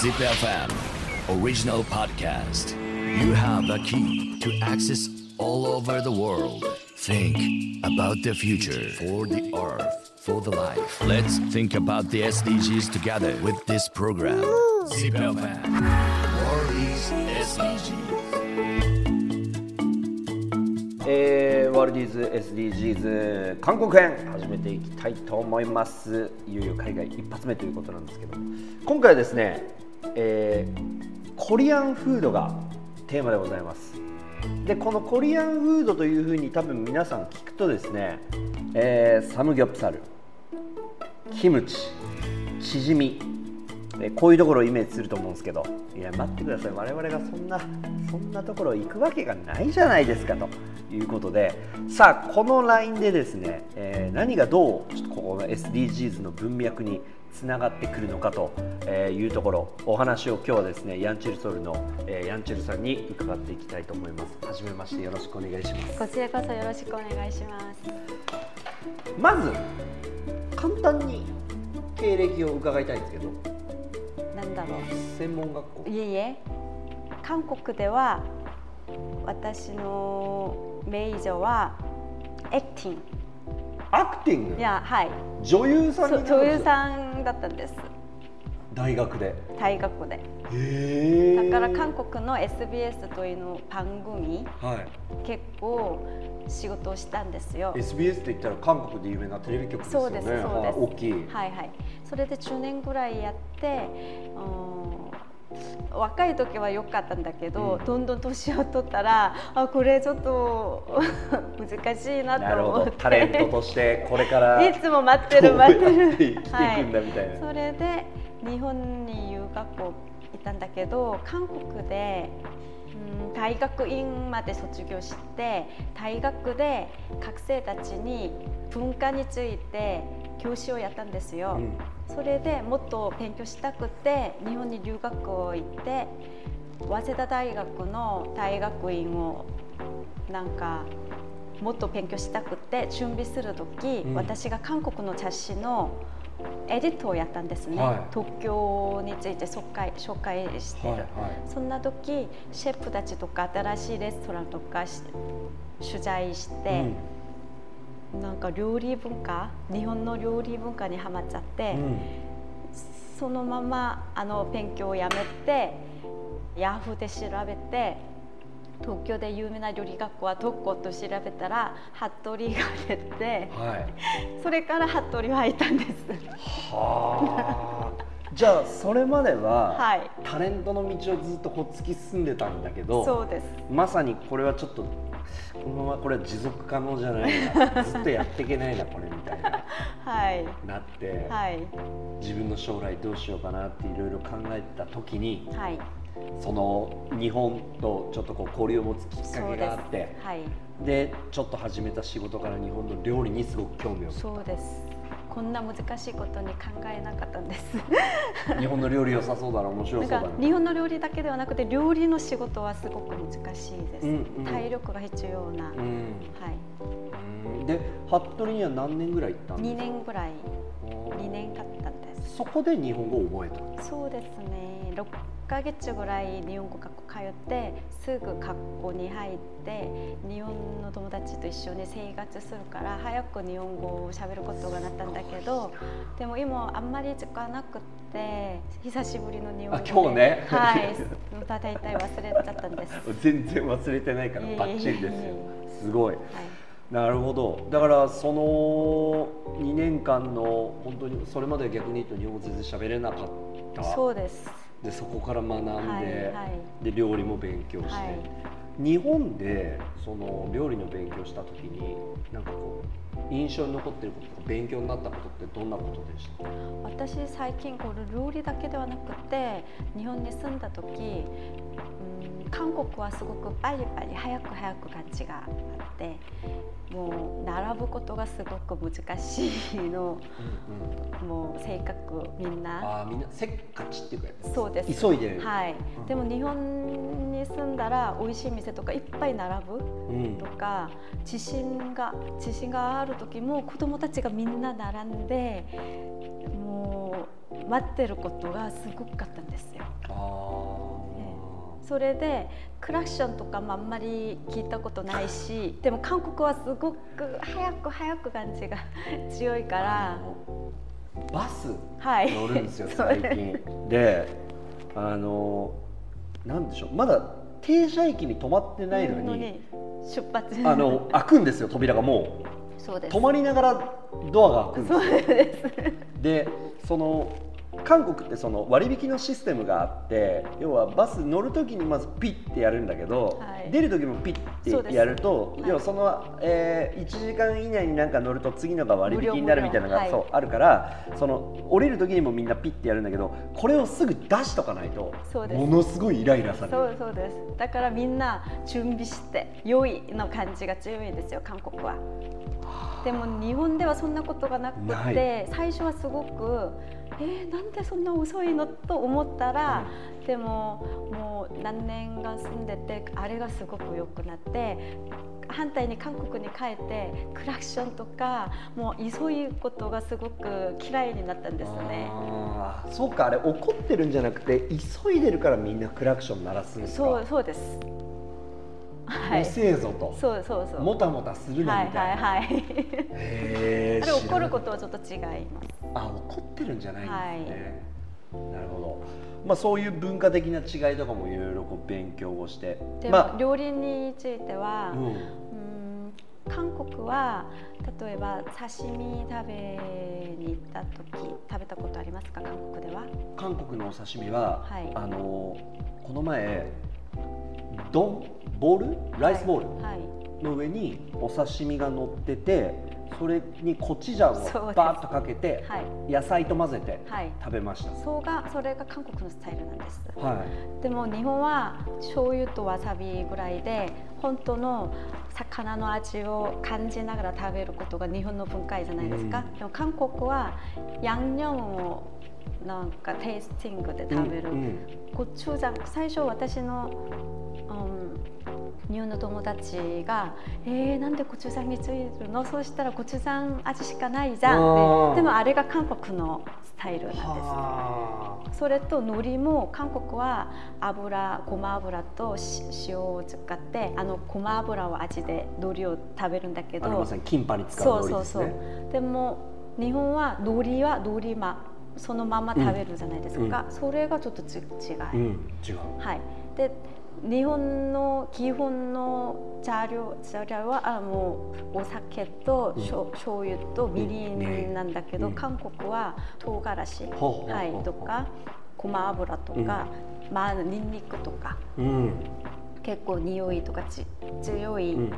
Zip FM original podcast. You have a key to access all over the world. Think about the future for the earth, for the life. Let's think about the SDGs together with this program. Zip FM World is SDGs. えー、ワールディーズ SDGs 韓国編始めていきたいと思いますいよいよ海外一発目ということなんですけど今回はですね、えー、コリアンフードがテーマでございます。でこのコリアンフードというふうに多分皆さん聞くとですね、えー、サムギョプサルキムチチヂミえこういうところをイメージすると思うんですけど。いや待ってください。我々がそんなそんなところ行くわけがないじゃないですかと。いうことで。さあこの LINE でですね、えー、何がどうちょっとここの SDGs の文脈につながってくるのかというところお話を今日はですねヤンチェルソルの、えー、ヤンチェルさんに伺っていきたいと思います。はじめましてよろしくお願いします。こちらこそよろしくお願いします。まず簡単に経歴を伺いたいんですけどだろう。専門学校。いえいえ。韓国では私のメイジャーはエクティンアクティングいやはい女優さん女優さんだったんです。大学で。大学で。へだから韓国の SBS というの番組。はい。結構仕事をしたんですよ。SBS って言ったら韓国で有名なテレビ局ですよね。そうですそうです。はい大きい。はいはい。それで10年ぐらいやってうん若い時は良かったんだけど、うん。どんどん年を取ったらあこれちょっと 難しいなと思って。ど。タレントとしてこれからいつも待ってる待ってるていくんだみたいな、それで日本に留学校行ったんだけど韓国で、うん、大学院まで卒業して大学で学生たちに文化について教師をやったんですよ。うんそれでもっと勉強したくて日本に留学校行って早稲田大学の大学院をなんかもっと勉強したくて準備する時、うん私が韓国の雑誌のエディットをやったんですね、はい。東京について紹介紹介してる、はいはい。そんな時シェフたちとか新しいレストランとかし取材して、なんか料理文化日本の料理文化にはまっちゃって、うんうん。そのままあの勉強をやめてヤフーで調べて東京で有名な料理学校はどこと調べたら服部が出てはい。それから服部は入ったんです。はあ。じゃあそれまでは、はい。タレントの道をずっとこう突き進んでたんだけどそうです。まさにこれはちょっとこのままこれは持続可能じゃないな。ずっとやっていけないなこれみたいな。はい。なって、はい。自分の将来どうしようかなっていろいろ考えてた時にはいその日本とちょっとこう交流を持つきっかけがあってはい。でちょっと始めた仕事から日本の料理にすごく興味をそうです。こんな難しいことに考えなかったんです。日本の料理良さそうだな面白そうだな。日本の料理だけではなくて料理の仕事はすごく難しいです、うんうん。体力が必要な、うん。はい。で服部には何年ぐらい行ったんです2か年ぐらい。おー。2年経ったんです。そこで日本語を覚えた。そうですね6ヶ月ぐらい日本語学校通ってすぐ学校に入って日本の友達と一緒に生活するから早く日本語を喋ることがなったんだけどでも今あんまり時間なくって久しぶりの日本語今日ね。はい大体忘れちゃったんです、は 全然忘れてないからバッチリですよ。すごい。い、なるほど。だからその2年間の本当にそれまでは逆に言うと日本語全然喋れなかった。そうですでそこから学んで、はいはい。で料理も勉強して、はい。日本でその料理の勉強した時になんかこう印象に残ってること勉強になったことってどんなことでした？私最近これ料理だけではなくて日本に住んだ時、うん、韓国はすごくパリパリ早く早く感じがあってぶことがすごく難しいの。もう性格みんな。ああみんなせっかちっていうかそうです。急いではい、うん。でも日本にに住んだら美味しい店とかいっぱい並ぶ。うん。とか地震が地震がある時も子供たちがみんな並んでもう待ってることがすごかったんですよ。あそれでクラクションとかもあんまり聞いたことないしでも韓国はすごく早く早く感じが強いかあら。のバスはい。乗るんですよ そう最近。であのなんでしょうまだ停車駅に止まってないのに出発。あの開くんですよ扉がもう。そうです。止まりながらドアが開くんですそうよです。でその韓国ってその割引のシステムがあって要はバス乗る時にまずピッてやるんだけど、は出る時もピッてやると、要はその、えー、1時間以内になんか乗ると次のが割引になるみたいなのが無料無料そうあるからその降りる時にもみんなピッてやるんだけどこれをすぐ出しとかないとものすごいイライラされる。そうです。だからみんな準備して良いの感じが強いんですよ韓国は。でも日本ではそんなことがなくて最初はすごくえー、なんでそんな遅いの？と思ったら、でももう何年が住んでてあれがすごく良くなって反対に韓国に帰ってクラクションとかもう急いことがすごく嫌いになったんですね。あーそうかあれ怒ってるんじゃなくて急いでるからみんなクラクション鳴らすんですか？そうそうです。はい。遅えぞとそうそうそう。もたもたするなはいみたいな、はいはい。へー あれ怒ることはちょっと違います。たあ怒ってるんじゃないんですね、なるほど。まあそういう文化的な違いとかもいろいろこう勉強をして。でも、まあ料理については、うん。うん、韓国は例えば刺身食べに行った時食べたことありますか？韓国では？韓国のお刺身は、はい。あのこの前丼ボール？ライスボール？はい。はいの上にお刺身が乗っててそれにコチュジャンをバーッとかけてはい。野菜と混ぜてはい。食べました、そうがそれが韓国のスタイルなんです。はい。でも日本は醤油とわさびぐらいで本当の魚の味を感じながら食べることが日本の文化じゃないですか、うん。でも韓国はヤンニョムをなんかテイスティングで食べる、うんうん。コチュジャン最初私の、うん、日本の友達が「えー、なんでコチュジャンについてるの?」そうしたらコチュジャン味しかないじゃんででもあれが韓国のスタイルなんですはそれと海苔も韓国は油ごま油とし塩を使ってあのごま油を味で海苔を食べるんだけああのまどさにキンパに使うそうそうそう。海苔ですね。でも日本は海苔は海苔まそのまま食べるじゃないですか、それがちょっとち違い、うん。違う。はい。で日本の基本の材料材料はあもうお酒としょ、醤油とみりんなんだけど、うん。韓国は唐辛子、はい、とかごま油とか、まあニンニクとか。うん。結構匂いとかち強い、うん。うん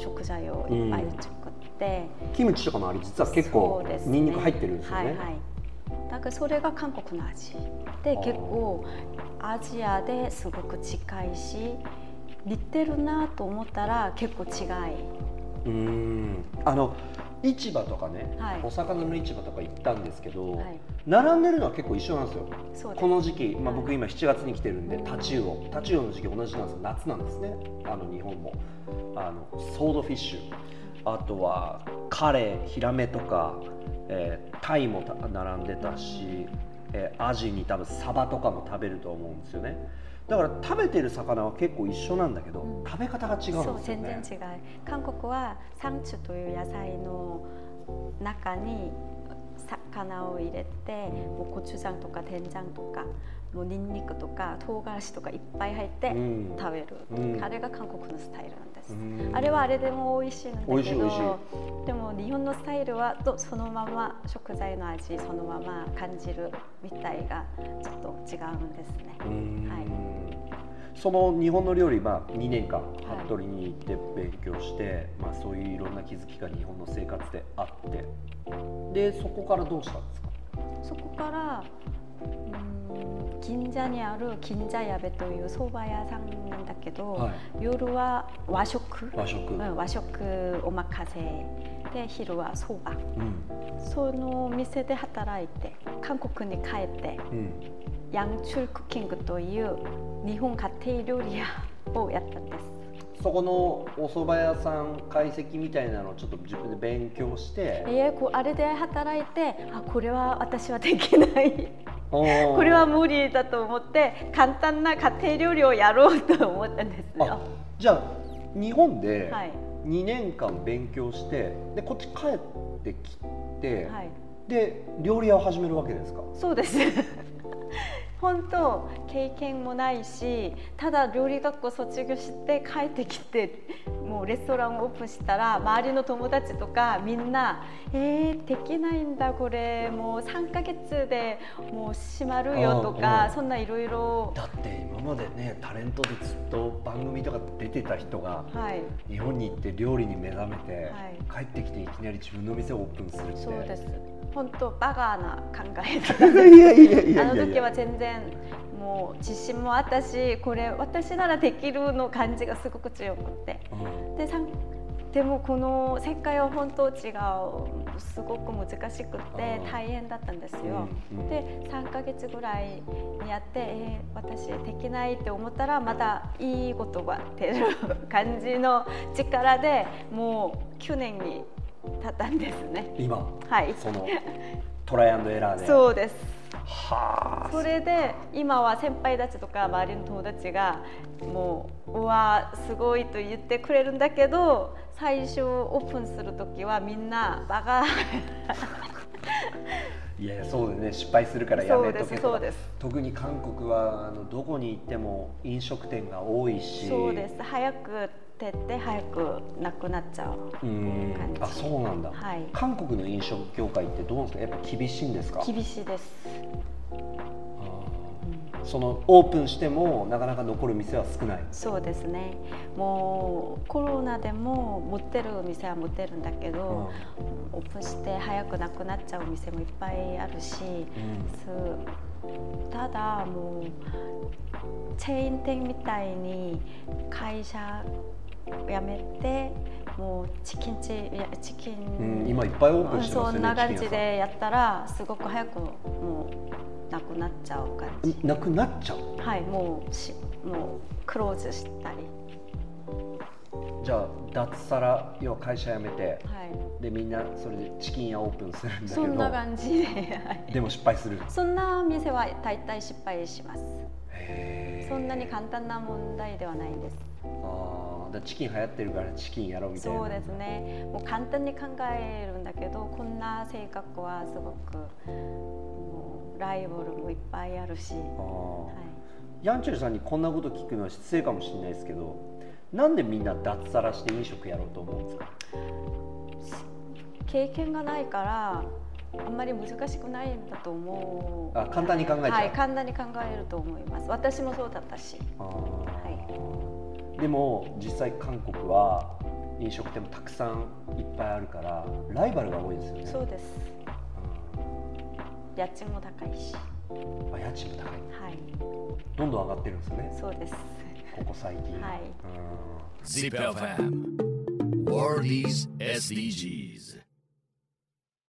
食材をいっぱい作って、キムチとかもあれ実は結構そうですね。ニンニク入ってるんですよね、はいはい。だからそれが韓国の味。で結構アジアですごく近いし似てるなと思ったら結構違い。うん。あの市場とかね、はい。お魚の市場とか行ったんですけど、はい。並んでるのは結構一緒なんですよ。この時期、まあ、はい。僕今7月に来てるんでタチウオ。タチウオの時期同じなんですよ。夏なんですね。あの日本も。あのソードフィッシュ。あとはカレーヒラメとか、えータイもた並んでたし、えーアジに多分サバとかも食べると思うんですよね。だから食べてる魚は結構一緒なんだけど、うん。食べ方が違うんですよね。そう全然違い韓国はサンチュという野菜の中に魚を入れてもうコチュジャンとか天ジャンとかもうニンニクとか唐辛子とかいっぱい入ってうん。食べる、うん。あれが韓国のスタイルなんです、うんあれはあれでも美味しいんだけど。でも日本のスタイルはとそのまま食材の味そのまま感じるみたいがちょっと違うんですね。うん。はい。その日本の料理、まあ、2年間い服部に行って勉強して、まあ、そういういろんな気づきが日本の生活であって。でそこからどうしたんですか？そこからうん銀座にある銀座矢部という蕎麦屋さんなんだけど、はい夜は和食、和食、うん和食お任せで昼はそばうんその店で働いて韓国に帰ってうんヤンチュルクッキングという日本家庭料理屋をやったんですそこのお蕎麦屋さん解析みたいなのをちょっと自分で勉強してえーこうあれで働いてあこれは私はできないここれは無理だと思って簡単な家庭料理をやろうと思ったんですあよ。じゃあ日本ではい。2年間勉強してでこっち帰ってきて、はい、で料理屋を始めるわけですか？そうです本当経験もないしただ料理学校卒業して帰ってきてもうレストランをオープンしたら周りの友達とかみんな「えー、できないんだこれ。もう3ヶ月でもう閉まるよ」とかん。そんないろいろ。だって今までねタレントでずっと番組とか出てた人がはい。日本に行って料理に目覚めて、はい。帰ってきていきなり自分の店をオープンするって。そうです本当バカな考えいやいやいやあの時は全然もう自信もあったしこれ私ならできるの感じがすごく強くて。うん。ででもこの世界は本当違う。すごく難しくて大変だったんですよ。うんうん。で3ヶ月ぐらいやって、えー私できないって思ったらまたいいことが出る感じの力でもう9年に経ったんですね。今？はい、そのトライアンドエラーで。そうです。はあ。それで今は先輩たちとか周りの友達がもううわすごいと言ってくれるんだけど最初オープンする時はみんなバカ。いやそうだよね。失敗するからやめとけとか。そうです。特に韓国はあのどこに行っても飲食店が多いし。そうです。早く出て早くなくなっちゃううん。感じ。あそうなんだ、はい。韓国の飲食業界ってどうなんですか？やっぱ厳しいんですか？厳しいです、そのオープンしてもなかなか残る店は少ない。そうですね。もうコロナでも持ってる店は持ってるんだけど、オープンして早くなくなっちゃう店もいっぱいあるし、そう。ただもうチェーン店みたいに会社辞めてもうチキンチいやチキン、うん今いっぱいオープンしてますよねそんな感じでやったらすごく早くもうなくなっちゃう感じ、んなくなっちゃう？はいもうしもうクローズしたり。じゃあ脱サラ要は会社辞めてはい。でみんなそれでチキン屋オープンするんだけそんなど感じで、はいでも失敗する？そんな店は大体失敗します。そんなに簡単な問題ではないんです。あーだチキン流行ってるからチキンやろうみたいな。そうですね。もう簡単に考えるんだけどこんな性格はすごくもうライバルもいっぱいあるし、はヤンチュルさんにこんなこと聞くのは失礼かもしれないですけどなんでみんな脱サラして飲食やろうと思うんですか？い、経験がないからあんまり難しくないんだと思う。あ簡単に考えちゃう。はい簡単に考えると思います。私もそうだったし。あー。でも実際韓国は飲食店もたくさんいっぱいあるからライバルが多いですよね。そうです。家賃も高いし。うんあ家賃も高い。はい。どんどん上がってるんですよね。そうです。ここ最近、はい。うん。ZIPFM World is SDGs